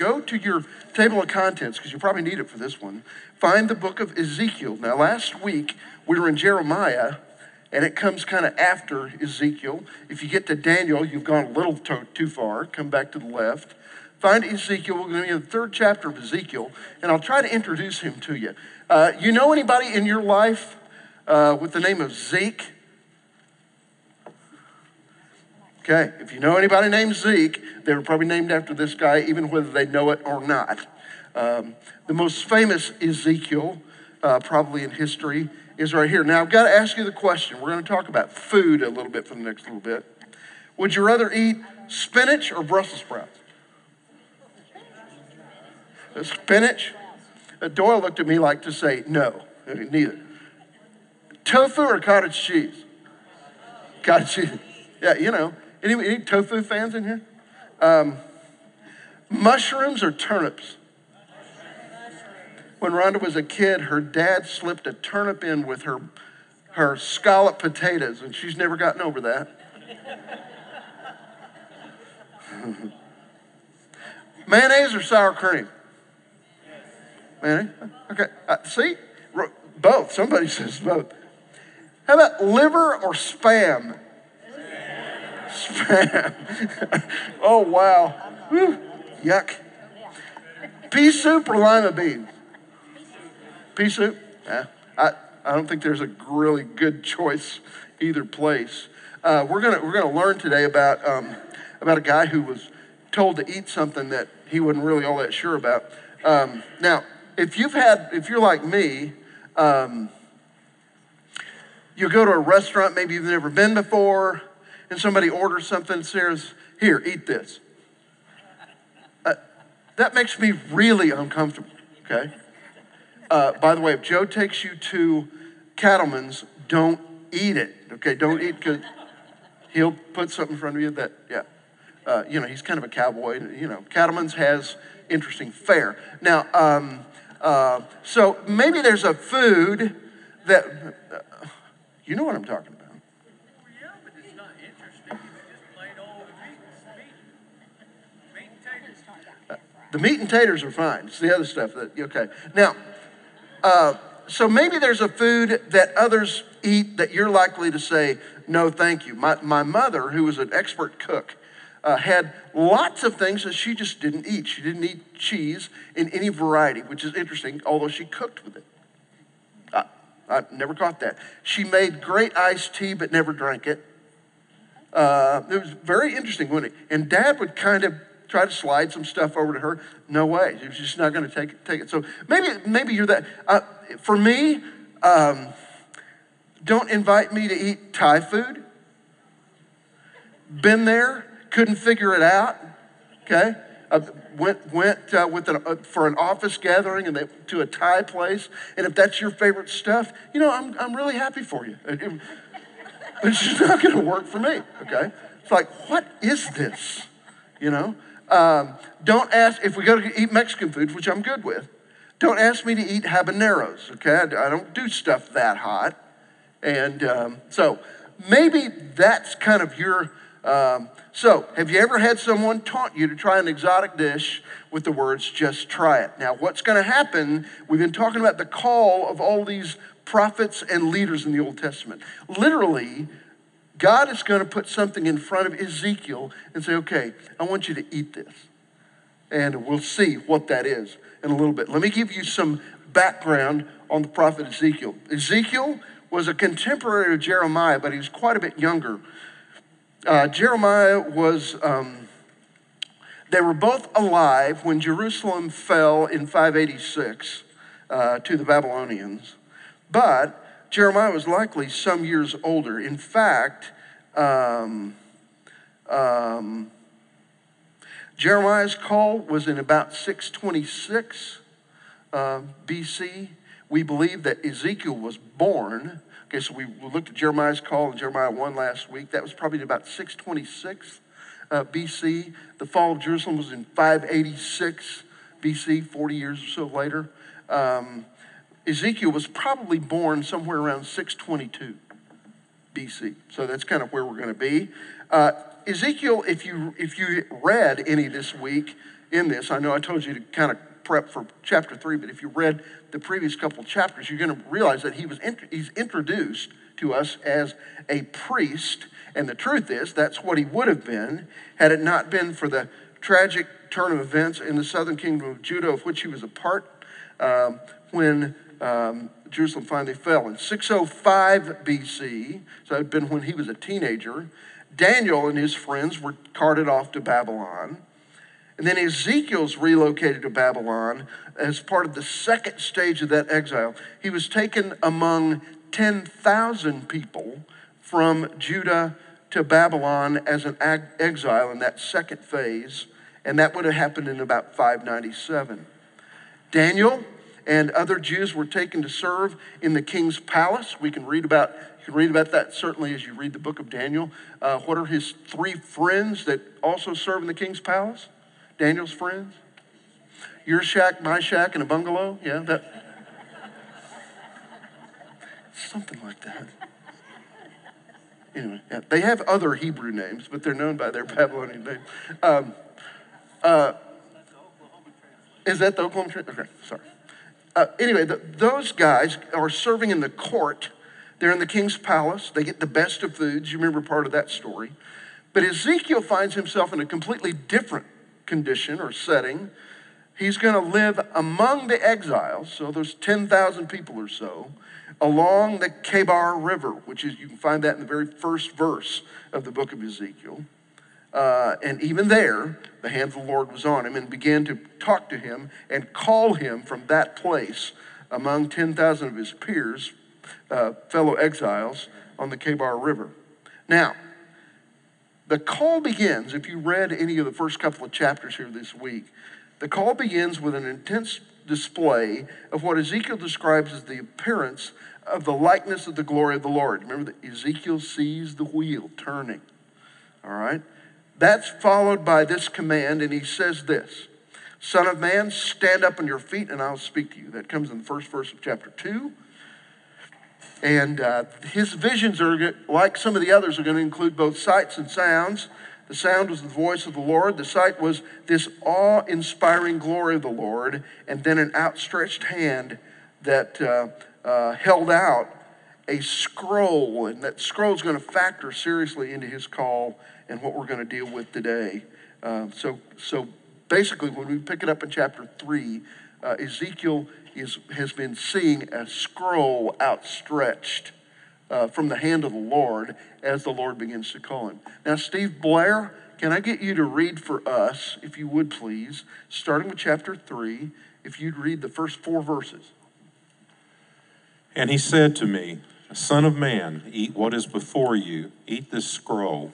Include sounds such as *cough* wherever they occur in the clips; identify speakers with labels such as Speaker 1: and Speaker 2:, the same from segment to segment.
Speaker 1: go to your table of contents, because you probably need it for this one. Find the book of Ezekiel. Now, last week we were in Jeremiah, and it comes kind of after Ezekiel. If you get to Daniel, you've gone a little to- too far. Come back to the left. Find Ezekiel. We're going to be in the third chapter of Ezekiel, and I'll try to introduce him to you. Uh, you know anybody in your life uh, with the name of Zeke? Okay, if you know anybody named Zeke, they were probably named after this guy, even whether they know it or not. Um, the most famous Ezekiel, uh, probably in history, is right here. Now, I've got to ask you the question. We're going to talk about food a little bit for the next little bit. Would you rather eat spinach or Brussels sprouts? Uh, Spinach? Uh, Doyle looked at me like to say, no, uh, neither. Tofu or cottage cheese? Cottage cheese. *laughs* Yeah, you know. Any, any tofu fans in here? Um, mushrooms or turnips? When Rhonda was a kid, her dad slipped a turnip in with her, her scallop potatoes, and she's never gotten over that. *laughs* Mayonnaise or sour cream? Mayonnaise? Okay. Uh, see? Both. Somebody *laughs* says both. How about liver or spam? Spam. *laughs* oh, wow. Whew. Yuck. Pea soup or lima beans? Pea soup? Yeah. I, I don't think there's a really good choice either place. Uh, we're gonna we're gonna learn today about um, about a guy who was told to eat something that he wasn't really all that sure about. Um, now, if you've had if you're like me, um, you go to a restaurant maybe you've never been before, and somebody orders something and says, "Here, eat this." Uh, that makes me really uncomfortable. Okay. Uh, by the way, if Joe takes you to Cattleman's, don't eat it. Okay, don't eat because he'll put something in front of you that, yeah. Uh, you know, he's kind of a cowboy. You know, Cattleman's has interesting fare. Now, um, uh, so maybe there's a food that, uh, you know what I'm talking about.
Speaker 2: Yeah, but it's not interesting. It's just plain old meat, meat, meat and taters.
Speaker 1: The meat and taters are fine. It's the other stuff that, okay. Now, uh, so maybe there's a food that others eat that you're likely to say, no, thank you. My, my mother, who was an expert cook, uh, had lots of things that she just didn't eat. She didn't eat cheese in any variety, which is interesting, although she cooked with it. I, I never caught that. She made great iced tea, but never drank it. Uh, it was very interesting, wasn't it? And dad would kind of try to slide some stuff over to her. No way. She's just not going to take it, take it. So maybe, maybe you're that. Uh, for me, um, don't invite me to eat Thai food. Been there, couldn't figure it out. Okay. Uh, went went uh, with an, uh, for an office gathering and they, to a Thai place. And if that's your favorite stuff, you know, I'm, I'm really happy for you. *laughs* But it's just not going to work for me. Okay. It's like, what is this? You know. Um, don't ask if we go to eat Mexican food, which I'm good with. Don't ask me to eat habaneros. Okay. I, I don't do stuff that hot. And um, so maybe that's kind of your. Um, so, have you ever had someone taunt you to try an exotic dish with the words, just try it? Now, what's going to happen? We've been talking about the call of all these prophets and leaders in the Old Testament. Literally, God is going to put something in front of Ezekiel and say, okay, I want you to eat this. And we'll see what that is in a little bit. Let me give you some background on the prophet Ezekiel. Ezekiel was a contemporary of Jeremiah, but he was quite a bit younger. Uh, Jeremiah was, um, they were both alive when Jerusalem fell in 586 uh, to the Babylonians, but Jeremiah was likely some years older. In fact, um, um, Jeremiah's call was in about 626 uh, BC. We believe that Ezekiel was born. Okay, so we we looked at Jeremiah's call in Jeremiah 1 last week. That was probably about 626 uh, BC. The fall of Jerusalem was in 586 BC, 40 years or so later. Um, Ezekiel was probably born somewhere around 622 BC. So that's kind of where we're going to be. Uh, Ezekiel, if you if you read any this week, in this. I know I told you to kind of prep for chapter three, but if you read the previous couple chapters, you're going to realize that he was he's introduced to us as a priest. And the truth is, that's what he would have been had it not been for the tragic turn of events in the southern kingdom of Judah, of which he was a part, um, when um, Jerusalem finally fell. In 605 BC, so that had been when he was a teenager, Daniel and his friends were carted off to Babylon. And then Ezekiel's relocated to Babylon as part of the second stage of that exile. He was taken among 10,000 people from Judah to Babylon as an exile in that second phase, and that would have happened in about 597. Daniel and other Jews were taken to serve in the king's palace. We can read about you can read about that certainly as you read the book of Daniel. Uh, what are his three friends that also serve in the king's palace? Daniel's friends? Your shack, my shack, and a bungalow? Yeah, that. Something like that. Anyway, yeah, they have other Hebrew names, but they're known by their Babylonian name. Um, uh, is that the Oklahoma? Okay, sorry. Uh, anyway, the, those guys are serving in the court. They're in the king's palace. They get the best of foods. You remember part of that story. But Ezekiel finds himself in a completely different condition or setting. He's going to live among the exiles, so there's 10,000 people or so, along the Kebar River, which is, you can find that in the very first verse of the book of Ezekiel. Uh, and even there, the hand of the Lord was on him and began to talk to him and call him from that place among 10,000 of his peers, uh, fellow exiles, on the Kebar River. Now, the call begins, if you read any of the first couple of chapters here this week, the call begins with an intense display of what Ezekiel describes as the appearance of the likeness of the glory of the Lord. Remember that Ezekiel sees the wheel turning. All right? That's followed by this command, and he says this Son of man, stand up on your feet, and I'll speak to you. That comes in the first verse of chapter 2. And uh, his visions are like some of the others, are going to include both sights and sounds. The sound was the voice of the Lord. The sight was this awe inspiring glory of the Lord, and then an outstretched hand that uh, uh, held out a scroll, and that scroll is going to factor seriously into his call and what we're going to deal with today. Uh, so, so basically, when we pick it up in chapter 3, uh, Ezekiel is, has been seeing a scroll outstretched uh, from the hand of the Lord as the Lord begins to call him. Now, Steve Blair, can I get you to read for us, if you would please, starting with chapter 3, if you'd read the first four verses.
Speaker 3: And he said to me, Son of man, eat what is before you, eat this scroll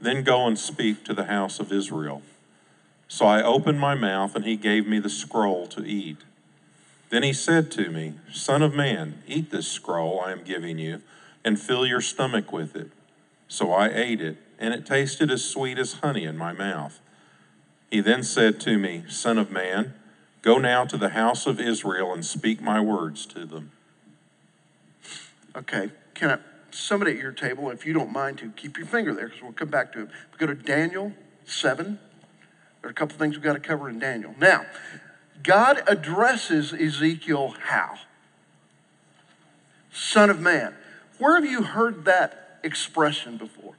Speaker 3: then go and speak to the house of Israel. So I opened my mouth, and he gave me the scroll to eat. Then he said to me, Son of man, eat this scroll I am giving you, and fill your stomach with it. So I ate it, and it tasted as sweet as honey in my mouth. He then said to me, Son of man, go now to the house of Israel and speak my words to them.
Speaker 1: Okay, can I? Somebody at your table, if you don't mind to keep your finger there, because we'll come back to it. We go to Daniel 7. There are a couple things we've got to cover in Daniel. Now, God addresses Ezekiel how? Son of man. Where have you heard that expression before?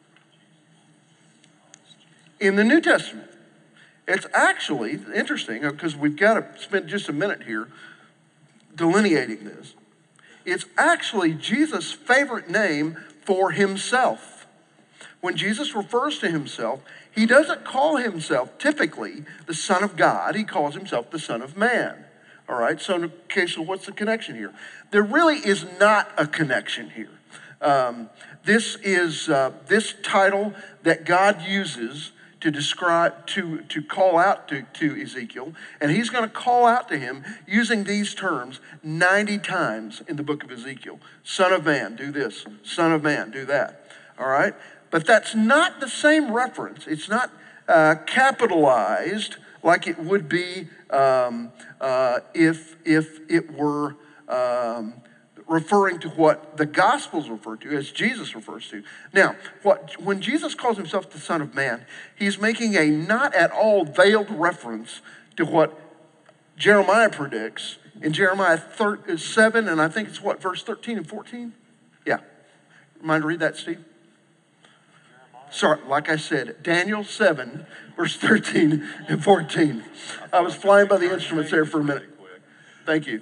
Speaker 1: In the New Testament. It's actually interesting because we've got to spend just a minute here delineating this. It's actually Jesus' favorite name for himself. When Jesus refers to himself, he doesn't call himself typically the Son of God, he calls himself the Son of Man. All right, so okay, so what's the connection here? There really is not a connection here. Um, this is uh, this title that God uses to describe, to, to call out to, to Ezekiel, and he's going to call out to him using these terms 90 times in the book of Ezekiel. Son of man, do this. Son of man, do that. All right? But that's not the same reference. It's not uh, capitalized like it would be um, uh, if, if it were um, referring to what the Gospels refer to, as Jesus refers to. Now, what, when Jesus calls himself the Son of Man, he's making a not at all veiled reference to what Jeremiah predicts in Jeremiah thir- uh, 7, and I think it's what, verse 13 and 14? Yeah. Mind read that, Steve? Sorry, like I said, Daniel 7, verse 13 and 14. I was flying by the instruments there for a minute. Thank you.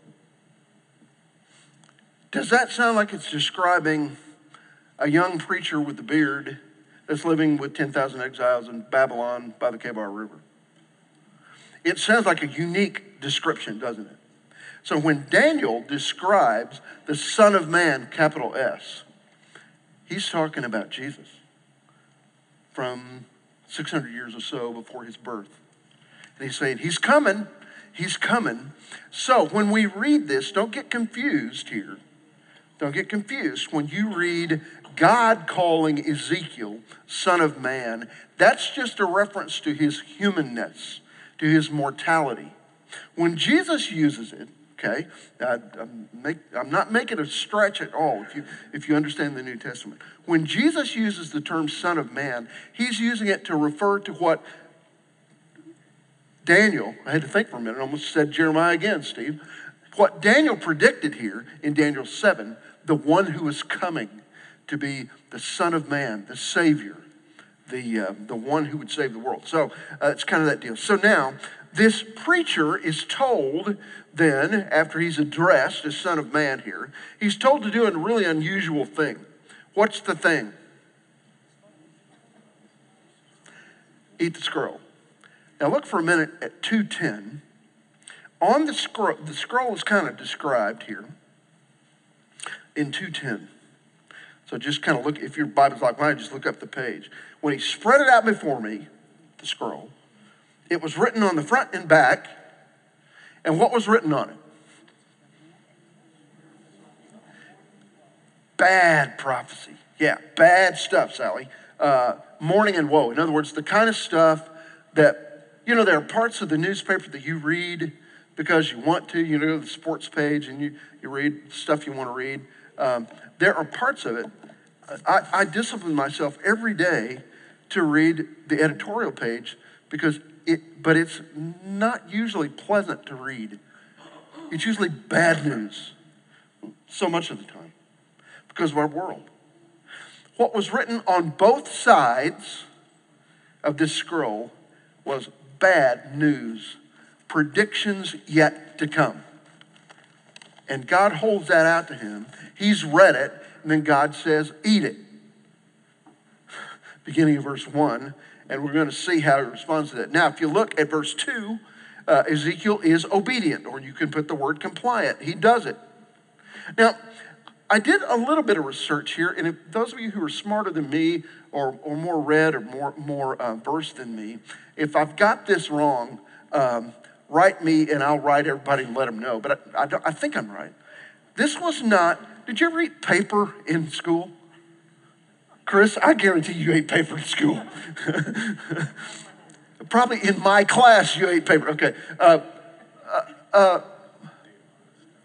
Speaker 1: Does that sound like it's describing a young preacher with a beard that's living with 10,000 exiles in Babylon by the Kebar River? It sounds like a unique description, doesn't it? So when Daniel describes the Son of Man, capital S, he's talking about Jesus from 600 years or so before his birth. And he's saying, He's coming, He's coming. So when we read this, don't get confused here. Don't get confused. When you read God calling Ezekiel Son of Man, that's just a reference to his humanness, to his mortality. When Jesus uses it, okay, I, I'm, make, I'm not making a stretch at all if you, if you understand the New Testament. When Jesus uses the term Son of Man, he's using it to refer to what Daniel, I had to think for a minute, almost said Jeremiah again, Steve. What Daniel predicted here in Daniel 7 the one who is coming to be the Son of Man, the Savior, the, uh, the one who would save the world. So uh, it's kind of that deal. So now, this preacher is told then, after he's addressed as Son of Man here, he's told to do a really unusual thing. What's the thing? Eat the scroll. Now look for a minute at 210. On the scroll, the scroll is kind of described here in 210. So just kind of look, if your Bible's like mine, just look up the page. When he spread it out before me, the scroll, it was written on the front and back. And what was written on it? Bad prophecy. Yeah, bad stuff, Sally. Uh, mourning and woe. In other words, the kind of stuff that, you know, there are parts of the newspaper that you read because you want to. You know, the sports page and you, you read stuff you want to read. Um, there are parts of it. I, I discipline myself every day to read the editorial page because it, but it's not usually pleasant to read. It's usually bad news, so much of the time, because of our world. What was written on both sides of this scroll was bad news, predictions yet to come. And God holds that out to him. He's read it, and then God says, Eat it. Beginning of verse 1, and we're going to see how he responds to that. Now, if you look at verse 2, uh, Ezekiel is obedient, or you can put the word compliant. He does it. Now, I did a little bit of research here, and if those of you who are smarter than me or, or more read or more, more uh, versed than me, if I've got this wrong, um, write me and I'll write everybody and let them know. But I, I, I think I'm right. This was not, did you ever eat paper in school? Chris, I guarantee you ate paper in school. *laughs* Probably in my class you ate paper. Okay. Uh, uh, uh,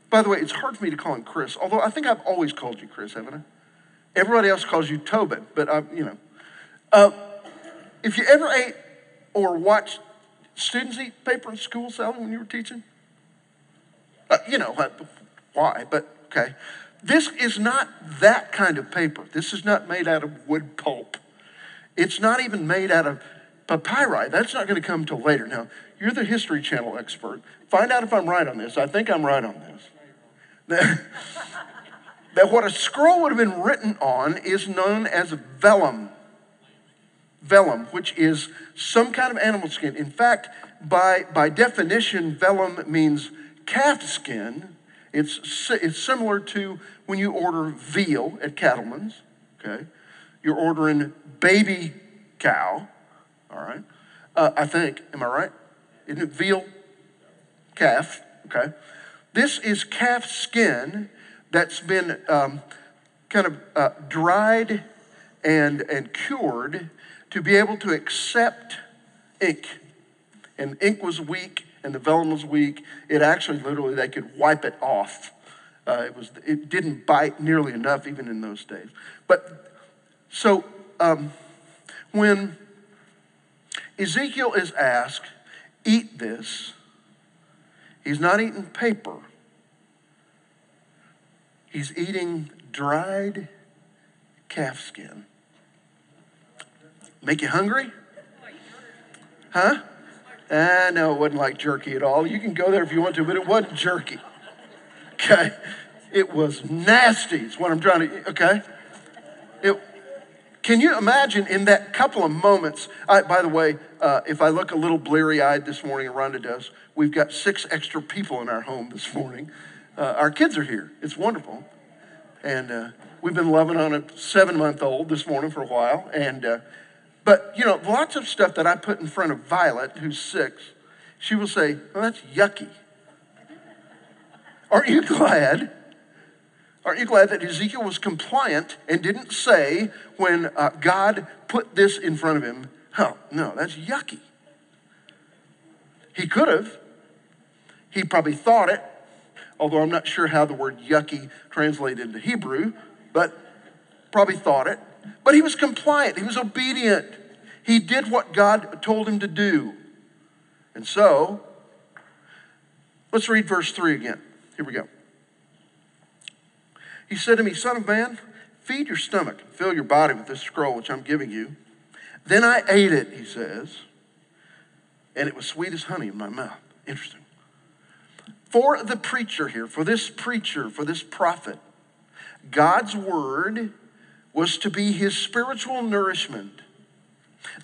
Speaker 1: by the way, it's hard for me to call him Chris, although I think I've always called you Chris, haven't I? Everybody else calls you Tobin, but I, you know. Uh, if you ever ate or watched students eat paper in school, Sally, when you were teaching? Uh, you know, why, but okay. This is not that kind of paper. This is not made out of wood pulp. It's not even made out of papyri. That's not going to come till later. Now, you're the History Channel expert. Find out if I'm right on this. I think I'm right on this. *laughs* That what a scroll would have been written on is known as vellum. Vellum, which is some kind of animal skin. In fact, by, by definition, vellum means calf skin. It's, it's similar to when you order veal at Cattleman's, okay? You're ordering baby cow, all right? Uh, I think, am I right? Isn't it veal calf, okay? This is calf skin that's been um, kind of uh, dried and, and cured to be able to accept ink. And ink was weak and the vellum was weak. It actually literally, they could wipe it off. Uh, it, was, it didn't bite nearly enough even in those days. But so um, when Ezekiel is asked, eat this, he's not eating paper. He's eating dried calf skin. Make you hungry? Huh? Ah, no, it wasn't like jerky at all. You can go there if you want to, but it wasn't jerky. Okay? It was nasty, is what I'm trying to, okay? It, can you imagine in that couple of moments? I, by the way, uh, if I look a little bleary eyed this morning, Rhonda does, we've got six extra people in our home this morning. Uh, our kids are here. It's wonderful. And uh, we've been loving on a seven month old this morning for a while. And, uh, but, you know, lots of stuff that I put in front of Violet, who's six, she will say, well, that's yucky. Aren't you *laughs* glad? Aren't you glad that Ezekiel was compliant and didn't say when uh, God put this in front of him, oh, no, that's yucky? He could have. He probably thought it, although I'm not sure how the word yucky translated into Hebrew, but probably thought it. But he was compliant, he was obedient. He did what God told him to do. And so, let's read verse 3 again. Here we go. He said to me, Son of man, feed your stomach, fill your body with this scroll which I'm giving you. Then I ate it, he says, and it was sweet as honey in my mouth. Interesting. For the preacher here, for this preacher, for this prophet, God's word was to be his spiritual nourishment.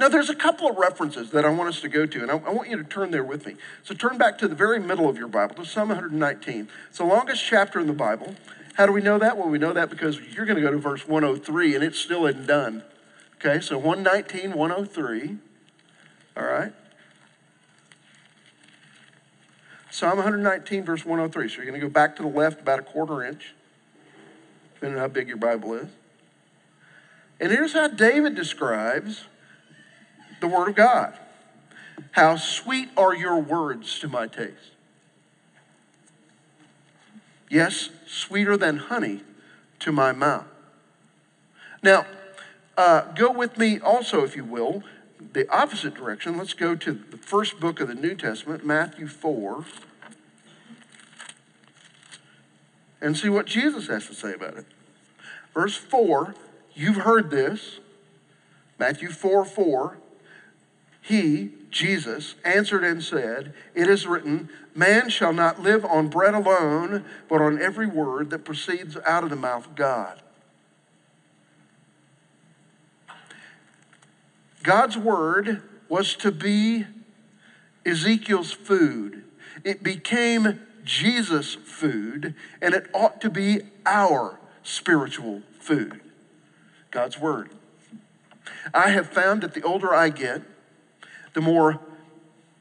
Speaker 1: Now, there's a couple of references that I want us to go to, and I, I, want you to turn there with me. So, turn back to the very middle of your Bible, to Psalm 119. It's the longest chapter in the Bible. How do we know that? Well, we know that because you're going to go to verse 103, and it still isn't done. Okay, so 119, 103. All right. Psalm 119, verse 103. So, you're going to go back to the left about a quarter inch, depending on how big your Bible is. And here's how David describes the Word of God. How sweet are your words to my taste. Yes, sweeter than honey to my mouth. Now, uh, go with me also, if you will, the opposite direction. Let's go to the first book of the New Testament, Matthew 4, and see what Jesus has to say about it. Verse 4, you've heard this. Matthew 4 4. He, Jesus, answered and said, It is written, Man shall not live on bread alone, but on every word that proceeds out of the mouth of God. God's word was to be Ezekiel's food. It became Jesus' food, and it ought to be our spiritual food. God's word. I have found that the older I get, the more,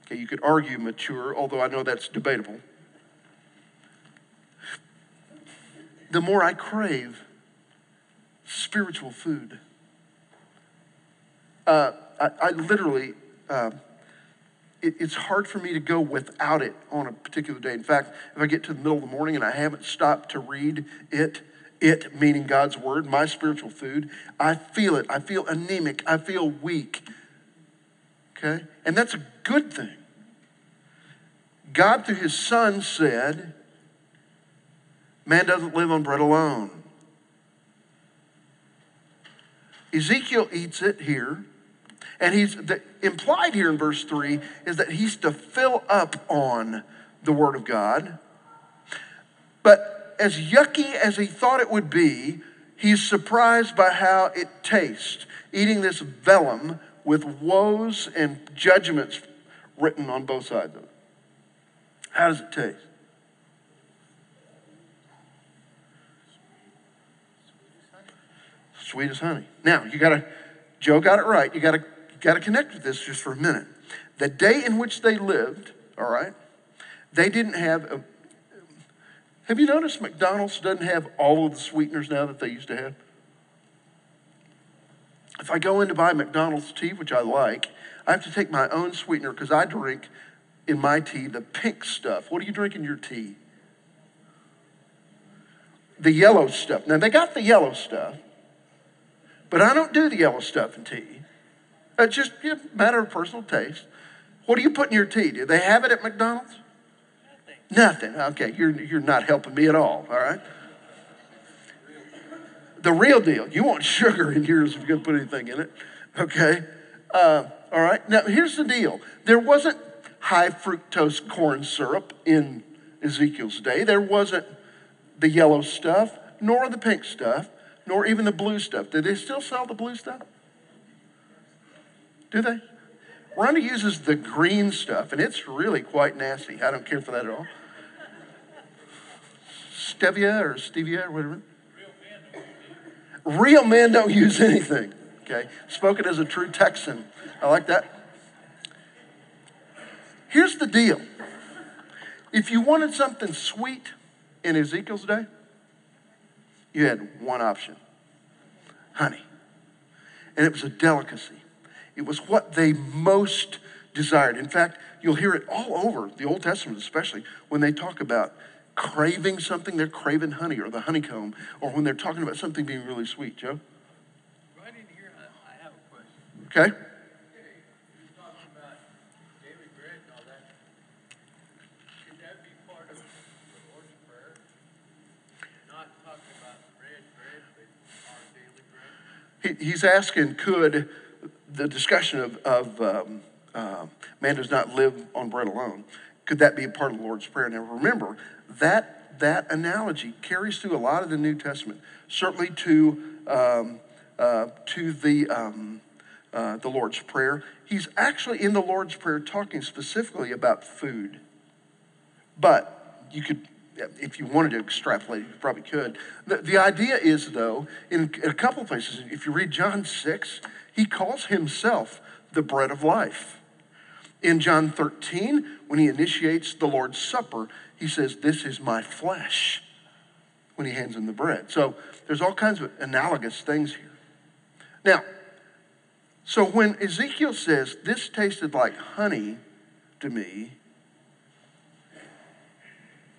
Speaker 1: okay, you could argue mature, although I know that's debatable, the more I crave spiritual food. Uh, I, I, literally, uh, it, it's hard for me to go without it on a particular day. In fact, if I get to the middle of the morning and I haven't stopped to read it, it meaning God's word, my spiritual food, I feel it. I feel anemic. I feel weak. Okay? And that's a good thing. God, through his son, said, Man doesn't live on bread alone. Ezekiel eats it here. And he's the, implied here in verse 3 is that he's to fill up on the Word of God. But as yucky as he thought it would be, he's surprised by how it tastes. Eating this vellum with woes and judgments written on both sides of it. How does it taste? Sweet as honey. Now, you gotta, Joe got it right. You gotta, you gotta connect with this just for a minute. The day in which they lived, all right, they didn't have, a, Have you noticed McDonald's doesn't have all of the sweeteners now that they used to have? If I go in to buy McDonald's tea, which I like, I have to take my own sweetener because I drink in my tea the pink stuff. What do you drink in your tea? The yellow stuff. Now, they got the yellow stuff, but I don't do the yellow stuff in tea. It's just a matter of personal taste. What do you put in your tea? Do they have it at McDonald's? Nothing. Okay, you're, you're not helping me at all, all right? The real deal. You want sugar in yours if you're going to put anything in it, okay? Uh, all right, now here's the deal there wasn't high fructose corn syrup in Ezekiel's day, there wasn't the yellow stuff, nor the pink stuff, nor even the blue stuff. Do they still sell the blue stuff? Do they? Rhonda uses the green stuff, and it's really quite nasty. I don't care for that at all. Stevia or stevia or whatever. Real men don't use anything. Okay, spoken as a true Texan. I like that. Here's the deal. If you wanted something sweet in Ezekiel's day, you had one option honey. And it was a delicacy. It was what they most desired. In fact, you'll hear it all over the Old Testament, especially when they talk about craving something, they're craving honey or the honeycomb, or when they're talking about something being really sweet. Joe?
Speaker 2: Right in here, I, I have a question.
Speaker 1: Okay?
Speaker 2: You're talking about daily bread and all that. Could that be part of the Lord's Prayer? Not talking about bread, bread, but our daily bread?
Speaker 1: He, he's asking, could the discussion of, of um, uh, man does not live on bread alone, could that be a part of the Lord's Prayer? Now remember, that, that analogy carries through a lot of the New Testament, certainly to, um, uh, to the, um, uh, the Lord's Prayer. He's actually in the Lord's Prayer talking specifically about food. But you could, if you wanted to extrapolate, you probably could. The, the idea is, though, in, in a couple places, if you read John 6, he calls himself the bread of life. In John 13, when he initiates the Lord's Supper, he says, This is my flesh, when he hands him the bread. So there's all kinds of analogous things here. Now, so when Ezekiel says, This tasted like honey to me,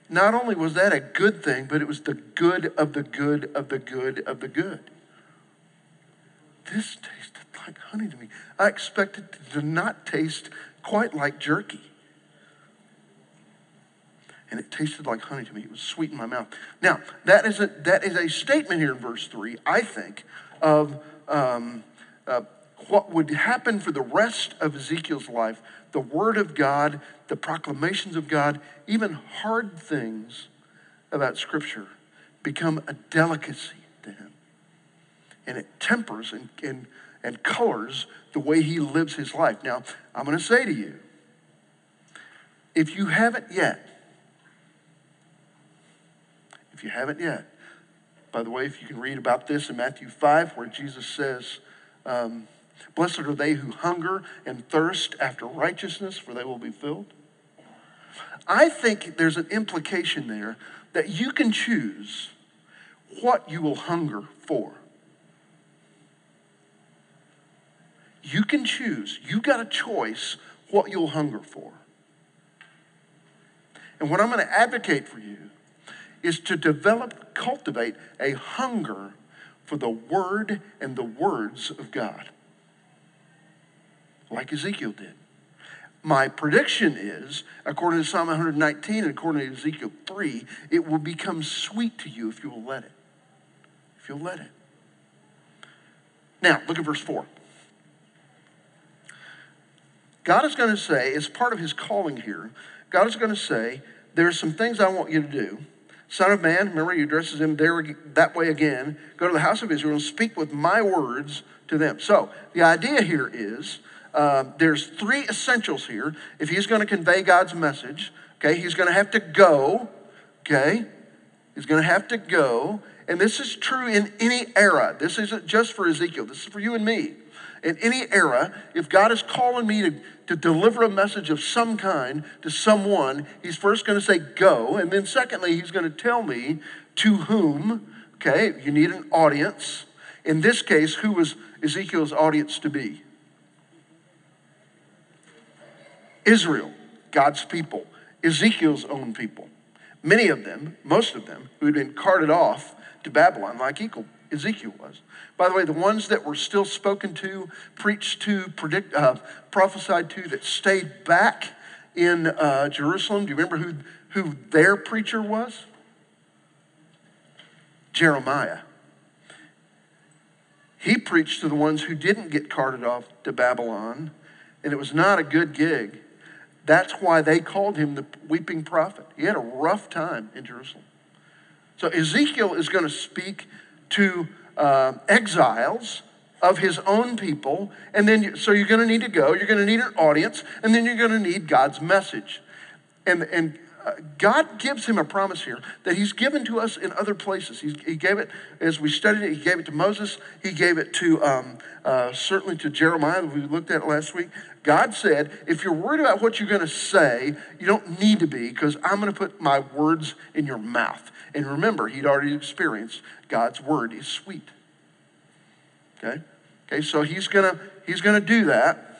Speaker 1: not only was that a good thing, but it was the good of the good of the good of the good. This tasted like honey to me. I expected it to not taste quite like jerky. And it tasted like honey to me. It was sweet in my mouth. Now, that is a, that is a statement here in verse 3, I think, of um, uh, what would happen for the rest of Ezekiel's life. The Word of God, the proclamations of God, even hard things about Scripture become a delicacy to him. And it tempers and, and, and colors the way he lives his life. Now, I'm going to say to you if you haven't yet, if you haven't yet, by the way, if you can read about this in Matthew 5, where Jesus says, um, Blessed are they who hunger and thirst after righteousness, for they will be filled. I think there's an implication there that you can choose what you will hunger for. You can choose. You've got a choice what you'll hunger for. And what I'm going to advocate for you is to develop, cultivate a hunger for the Word and the words of God, like Ezekiel did. My prediction is, according to Psalm 119 and according to Ezekiel 3, it will become sweet to you if you will let it. If you'll let it. Now, look at verse 4. God is going to say, as part of his calling here, God is going to say, There are some things I want you to do. Son of man, remember he addresses him there that way again. Go to the house of Israel and speak with my words to them. So the idea here is uh, there's three essentials here. If he's going to convey God's message, okay, he's going to have to go. Okay, he's going to have to go, and this is true in any era. This isn't just for Ezekiel. This is for you and me. In any era, if God is calling me to, to deliver a message of some kind to someone, He's first going to say, go. And then, secondly, He's going to tell me to whom. Okay, you need an audience. In this case, who was Ezekiel's audience to be? Israel, God's people, Ezekiel's own people. Many of them, most of them, who had been carted off to Babylon, like Ezekiel was. By the way, the ones that were still spoken to, preached to, predict, uh, prophesied to, that stayed back in uh, Jerusalem, do you remember who, who their preacher was? Jeremiah. He preached to the ones who didn't get carted off to Babylon, and it was not a good gig. That's why they called him the weeping prophet. He had a rough time in Jerusalem. So Ezekiel is going to speak to uh, exiles of his own people, and then so you're going to need to go. You're going to need an audience, and then you're going to need God's message. And and God gives him a promise here that He's given to us in other places. He gave it as we studied it. He gave it to Moses. He gave it to um, uh, certainly to Jeremiah. We looked at last week. God said, if you're worried about what you're going to say, you don't need to be because I'm going to put my words in your mouth. And remember, he'd already experienced God's word is sweet. Okay? Okay, so he's going to he's going to do that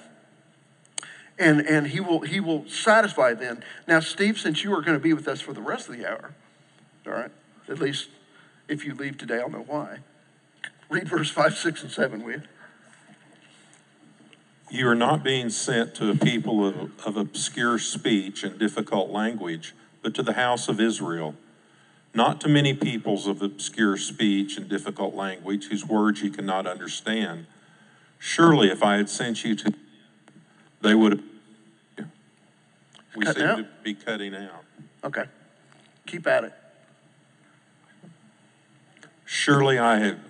Speaker 1: and, and he, will, he will satisfy then. Now, Steve, since you are going to be with us for the rest of the hour, all right, at least if you leave today, I'll know why. Read verse 5, 6, and 7, will you?
Speaker 3: You are not being sent to a people of, of obscure speech and difficult language, but to the house of Israel. Not to many peoples of obscure speech and difficult language whose words you cannot understand. Surely, if I had sent you to, they would have we
Speaker 1: Cutting
Speaker 3: seem
Speaker 1: out?
Speaker 3: to be cutting out.
Speaker 1: Okay. Keep at it.
Speaker 3: Surely I had,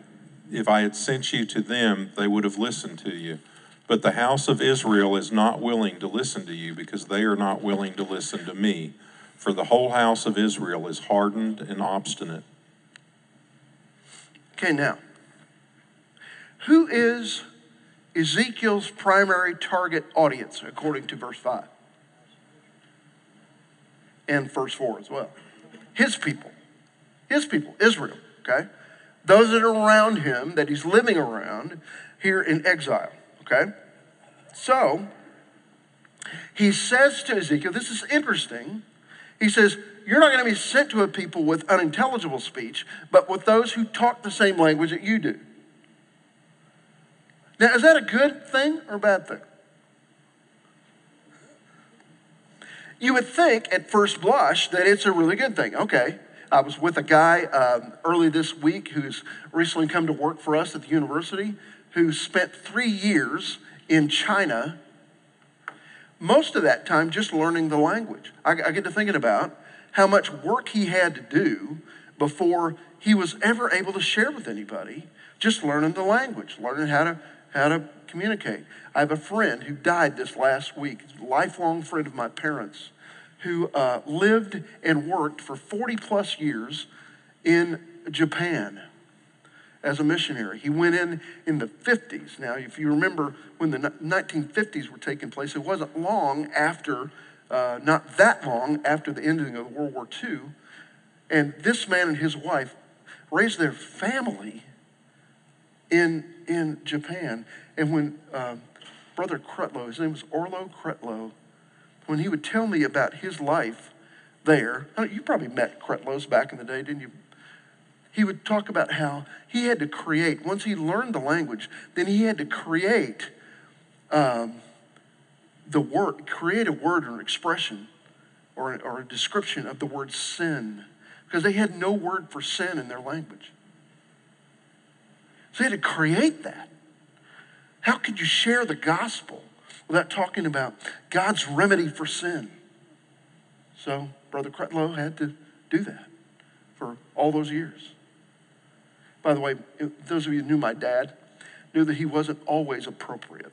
Speaker 3: if I had sent you to them, they would have listened to you. But the house of Israel is not willing to listen to you because they are not willing to listen to me. For the whole house of Israel is hardened and obstinate.
Speaker 1: Okay, now, who is Ezekiel's primary target audience according to verse 5? And verse 4 as well. His people. His people, Israel, okay? Those that are around him, that he's living around here in exile, okay? So, he says to Ezekiel, this is interesting. He says, You're not going to be sent to a people with unintelligible speech, but with those who talk the same language that you do. Now, is that a good thing or a bad thing? You would think at first blush that it's a really good thing. Okay. I was with a guy um, early this week who's recently come to work for us at the university who spent three years in China, most of that time just learning the language. I, I get to thinking about how much work he had to do before he was ever able to share with anybody, just learning the language, learning how to, how to communicate. I have a friend who died this last week, lifelong friend of my parents, who uh, lived and worked for 40 plus years in Japan as a missionary. He went in in the 50s. Now, if you remember when the 1950s were taking place, it wasn't long after, uh, not that long after the ending of World War II. And this man and his wife raised their family in, in Japan. And when uh, Brother Crutlow, his name was Orlo Crutlow, when he would tell me about his life there, you probably met Crutlows back in the day, didn't you? He would talk about how he had to create, once he learned the language, then he had to create um, the word, create a word or an expression or, or a description of the word sin because they had no word for sin in their language. So they had to create that. How could you share the gospel without talking about God's remedy for sin? So Brother Crutlow had to do that for all those years. By the way, those of you who knew my dad knew that he wasn't always appropriate.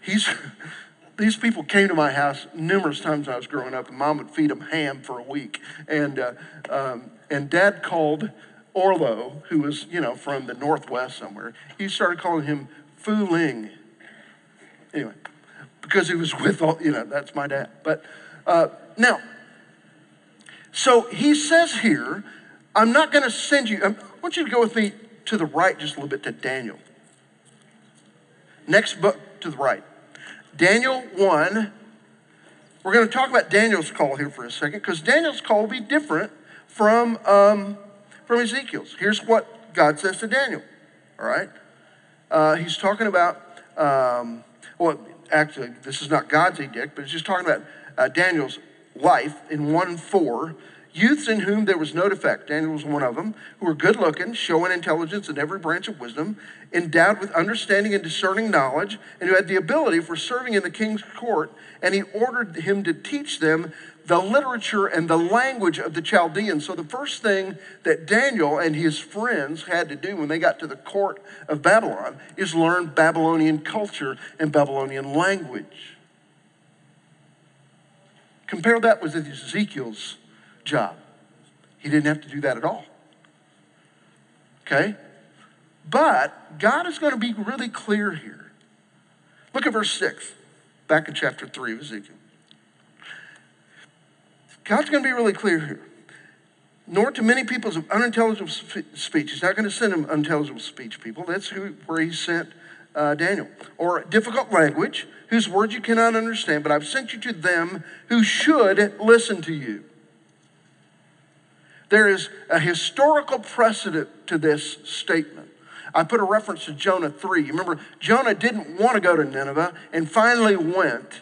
Speaker 1: He's, *laughs* these people came to my house numerous times when I was growing up, and mom would feed them ham for a week. And, uh, um, and dad called Orlo, who was, you know, from the Northwest somewhere, he started calling him Fooling. Anyway, because he was with all, you know, that's my dad. But uh, now, so he says here, I'm not going to send you, um, I want you to go with me to the right just a little bit to Daniel. Next book to the right. Daniel 1. We're going to talk about Daniel's call here for a second because Daniel's call will be different from, um, from Ezekiel's. Here's what God says to Daniel, all right? Uh, he's talking about, um, well, actually, this is not God's edict, but it's just talking about uh, Daniel's life in 1 4. Youths in whom there was no defect, Daniel was one of them, who were good looking, showing intelligence in every branch of wisdom, endowed with understanding and discerning knowledge, and who had the ability for serving in the king's court. And he ordered him to teach them the literature and the language of the Chaldeans. So, the first thing that Daniel and his friends had to do when they got to the court of Babylon is learn Babylonian culture and Babylonian language. Compare that with Ezekiel's job. He didn't have to do that at all. Okay? But God is going to be really clear here. Look at verse 6, back in chapter 3 of Ezekiel. God's going to be really clear here. Nor to many peoples of unintelligible speech. He's not going to send them unintelligible speech people. That's who, where he sent uh, Daniel. Or difficult language, whose words you cannot understand, but I've sent you to them who should listen to you. There is a historical precedent to this statement. I put a reference to Jonah 3. You remember, Jonah didn't want to go to Nineveh and finally went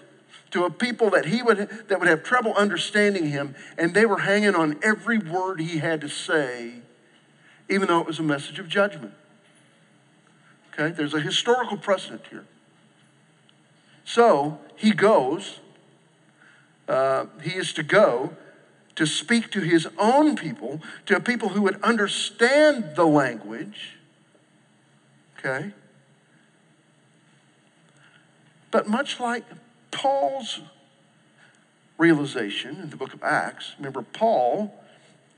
Speaker 1: to a people that he would that would have trouble understanding him, and they were hanging on every word he had to say, even though it was a message of judgment. Okay, there's a historical precedent here. So he goes, uh, he is to go to speak to his own people, to people who would understand the language. Okay? But much like Paul's realization in the book of Acts, remember, Paul,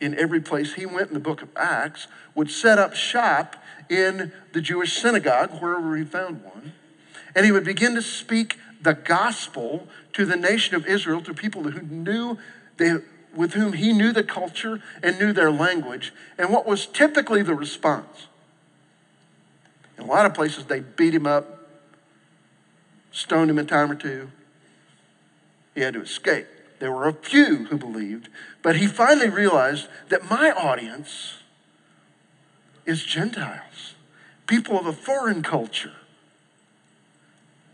Speaker 1: in every place he went in the book of Acts, would set up shop in the Jewish synagogue, wherever he found one, and he would begin to speak the gospel to the nation of Israel, to people who knew they with whom he knew the culture and knew their language. And what was typically the response? In a lot of places, they beat him up, stoned him a time or two. He had to escape. There were a few who believed, but he finally realized that my audience is Gentiles, people of a foreign culture.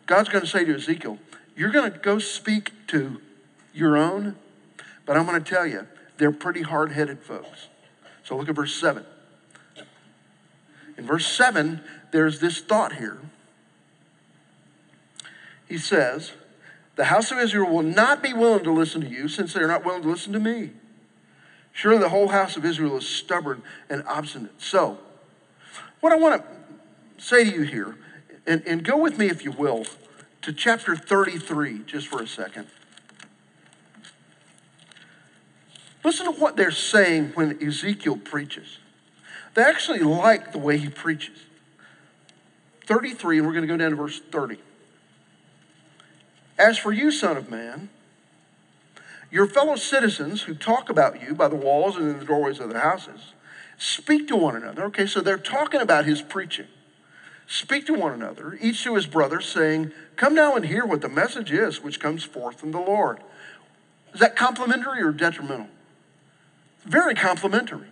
Speaker 1: God's going to say to Ezekiel, You're going to go speak to your own but I'm going to tell you, they're pretty hard headed folks. So look at verse 7. In verse 7, there's this thought here. He says, The house of Israel will not be willing to listen to you since they're not willing to listen to me. Surely the whole house of Israel is stubborn and obstinate. So, what I want to say to you here, and, and go with me if you will, to chapter 33 just for a second. Listen to what they're saying when Ezekiel preaches. They actually like the way he preaches. 33, and we're going to go down to verse 30. As for you, Son of Man, your fellow citizens who talk about you by the walls and in the doorways of their houses, speak to one another. Okay, so they're talking about his preaching. Speak to one another, each to his brother, saying, Come now and hear what the message is which comes forth from the Lord. Is that complimentary or detrimental? Very complimentary.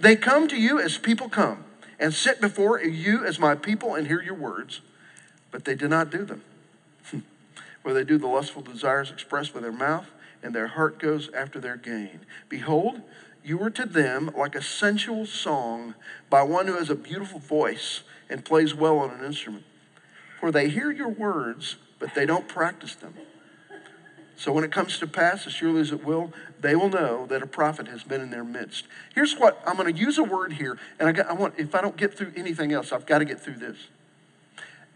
Speaker 1: They come to you as people come and sit before you as my people and hear your words, but they do not do them. *laughs* Where they do the lustful desires expressed with their mouth, and their heart goes after their gain. Behold, you are to them like a sensual song by one who has a beautiful voice and plays well on an instrument. For they hear your words, but they don't practice them. So when it comes to pass, as surely as it will, they will know that a prophet has been in their midst. Here's what I'm going to use a word here, and I, got, I want if I don't get through anything else, I've got to get through this.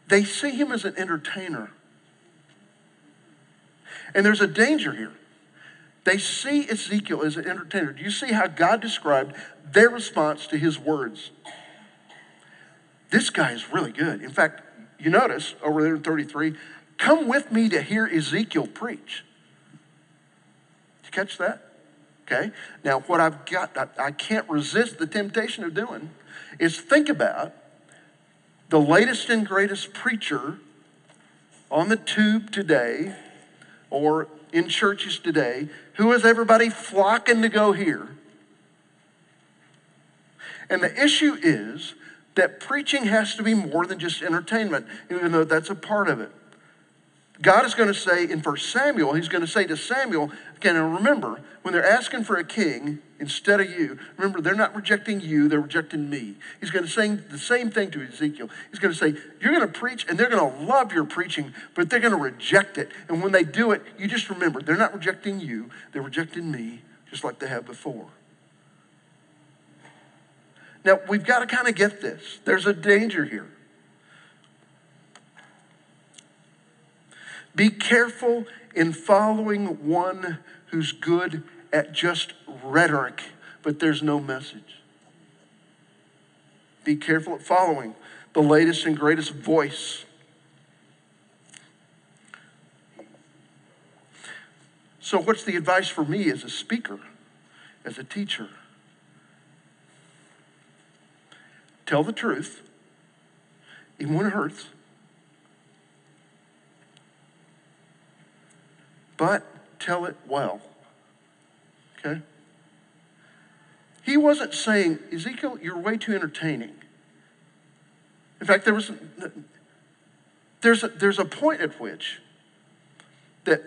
Speaker 1: They see him as an entertainer. And there's a danger here. They see Ezekiel as an entertainer. Do you see how God described their response to his words? This guy is really good. In fact, you notice over there in 33, come with me to hear Ezekiel preach. Catch that? Okay. Now, what I've got, I, I can't resist the temptation of doing is think about the latest and greatest preacher on the tube today or in churches today. Who is everybody flocking to go hear? And the issue is that preaching has to be more than just entertainment, even though that's a part of it. God is going to say in 1 Samuel, he's going to say to Samuel, again, and remember, when they're asking for a king instead of you, remember, they're not rejecting you, they're rejecting me. He's going to say the same thing to Ezekiel. He's going to say, You're going to preach, and they're going to love your preaching, but they're going to reject it. And when they do it, you just remember, they're not rejecting you, they're rejecting me, just like they have before. Now, we've got to kind of get this. There's a danger here. Be careful in following one who's good at just rhetoric, but there's no message. Be careful at following the latest and greatest voice. So, what's the advice for me as a speaker, as a teacher? Tell the truth, even when it hurts. But tell it well. Okay? He wasn't saying, Ezekiel, you're way too entertaining. In fact, there was there's a, there's a point at which that,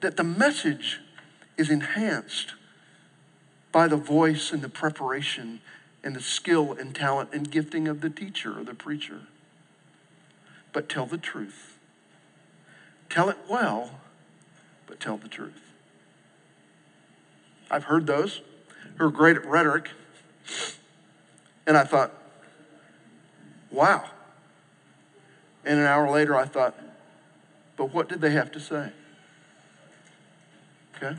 Speaker 1: that the message is enhanced by the voice and the preparation and the skill and talent and gifting of the teacher or the preacher. But tell the truth. Tell it well but tell the truth. I've heard those who are great at rhetoric, and I thought, wow. And an hour later, I thought, but what did they have to say? Okay?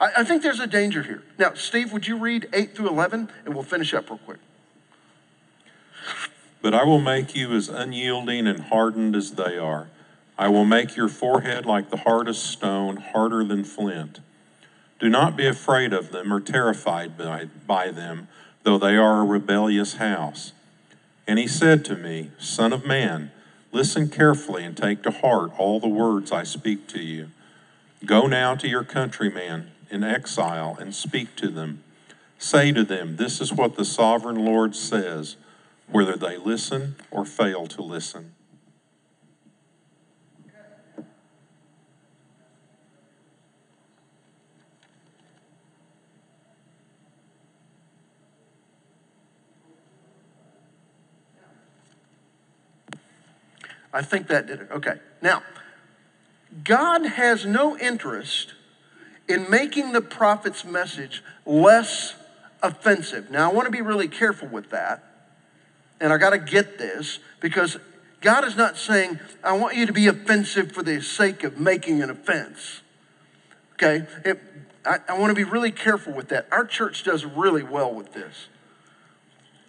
Speaker 1: I, I think there's a danger here. Now, Steve, would you read 8 through 11, and we'll finish up real quick.
Speaker 3: But I will make you as unyielding and hardened as they are. I will make your forehead like the hardest stone, harder than flint. Do not be afraid of them or terrified by, by them, though they are a rebellious house. And he said to me, Son of man, listen carefully and take to heart all the words I speak to you. Go now to your countrymen in exile and speak to them. Say to them, This is what the sovereign Lord says, whether they listen or fail to listen.
Speaker 1: I think that did it. Okay. Now, God has no interest in making the prophet's message less offensive. Now, I want to be really careful with that. And I got to get this because God is not saying, I want you to be offensive for the sake of making an offense. Okay? It, I, I want to be really careful with that. Our church does really well with this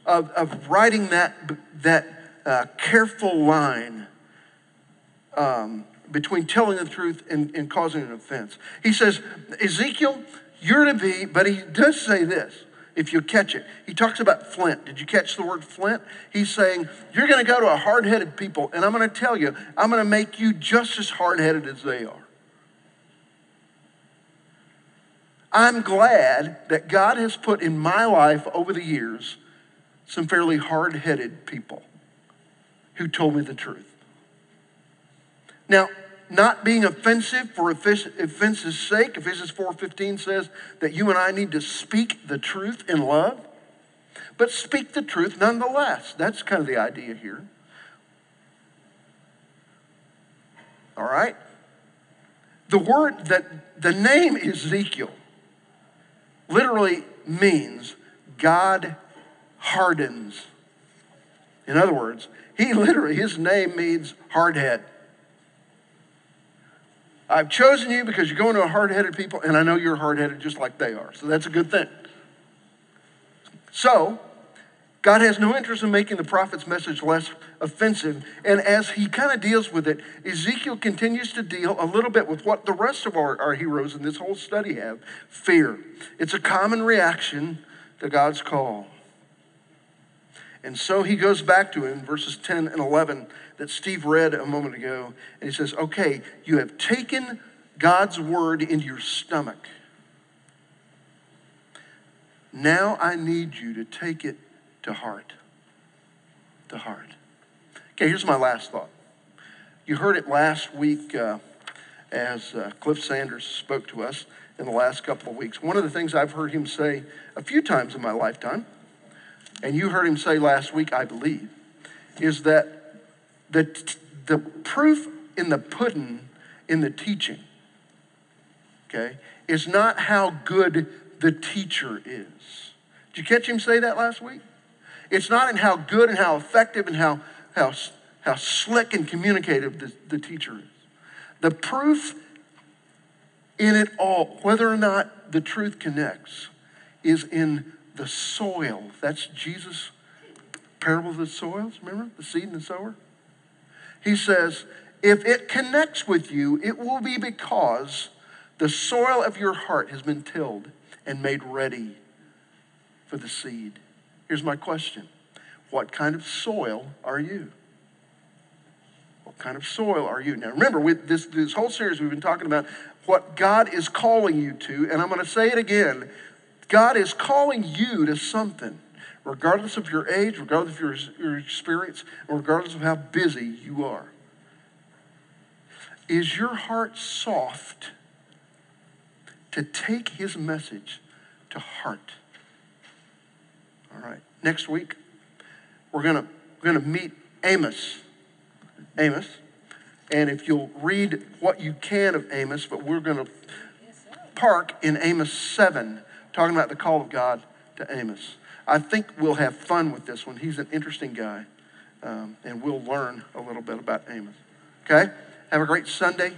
Speaker 1: of, of writing that, that uh, careful line um, between telling the truth and, and causing an offense. He says, Ezekiel, you're to be, but he does say this if you catch it. He talks about flint. Did you catch the word flint? He's saying, You're going to go to a hard headed people, and I'm going to tell you, I'm going to make you just as hard headed as they are. I'm glad that God has put in my life over the years some fairly hard headed people who told me the truth. Now, not being offensive for offense's sake, Ephesians 4:15 says that you and I need to speak the truth in love, but speak the truth nonetheless. That's kind of the idea here. All right? The word that the name Ezekiel literally means God hardens. In other words, he literally, his name means hardhead. I've chosen you because you're going to a hard headed people, and I know you're hard headed just like they are. So that's a good thing. So, God has no interest in making the prophet's message less offensive. And as he kind of deals with it, Ezekiel continues to deal a little bit with what the rest of our, our heroes in this whole study have fear. It's a common reaction to God's call. And so he goes back to him, verses 10 and 11 that Steve read a moment ago. And he says, Okay, you have taken God's word into your stomach. Now I need you to take it to heart. To heart. Okay, here's my last thought. You heard it last week uh, as uh, Cliff Sanders spoke to us in the last couple of weeks. One of the things I've heard him say a few times in my lifetime, and you heard him say last week, I believe, is that the, the proof in the pudding in the teaching, okay, is not how good the teacher is. Did you catch him say that last week? It's not in how good and how effective and how, how, how slick and communicative the, the teacher is. The proof in it all, whether or not the truth connects, is in the soil. That's Jesus' parable of the soils, remember? The seed and the sower? He says, if it connects with you, it will be because the soil of your heart has been tilled and made ready for the seed. Here's my question What kind of soil are you? What kind of soil are you? Now, remember, with this, this whole series, we've been talking about what God is calling you to, and I'm going to say it again. God is calling you to something, regardless of your age, regardless of your, your experience, and regardless of how busy you are. Is your heart soft to take his message to heart? All right. Next week, we're gonna we're gonna meet Amos. Amos. And if you'll read what you can of Amos, but we're gonna park in Amos 7, talking about the call of God to Amos. I think we'll have fun with this one. He's an interesting guy. Um, and we'll learn a little bit about Amos. Okay? Have a great Sunday.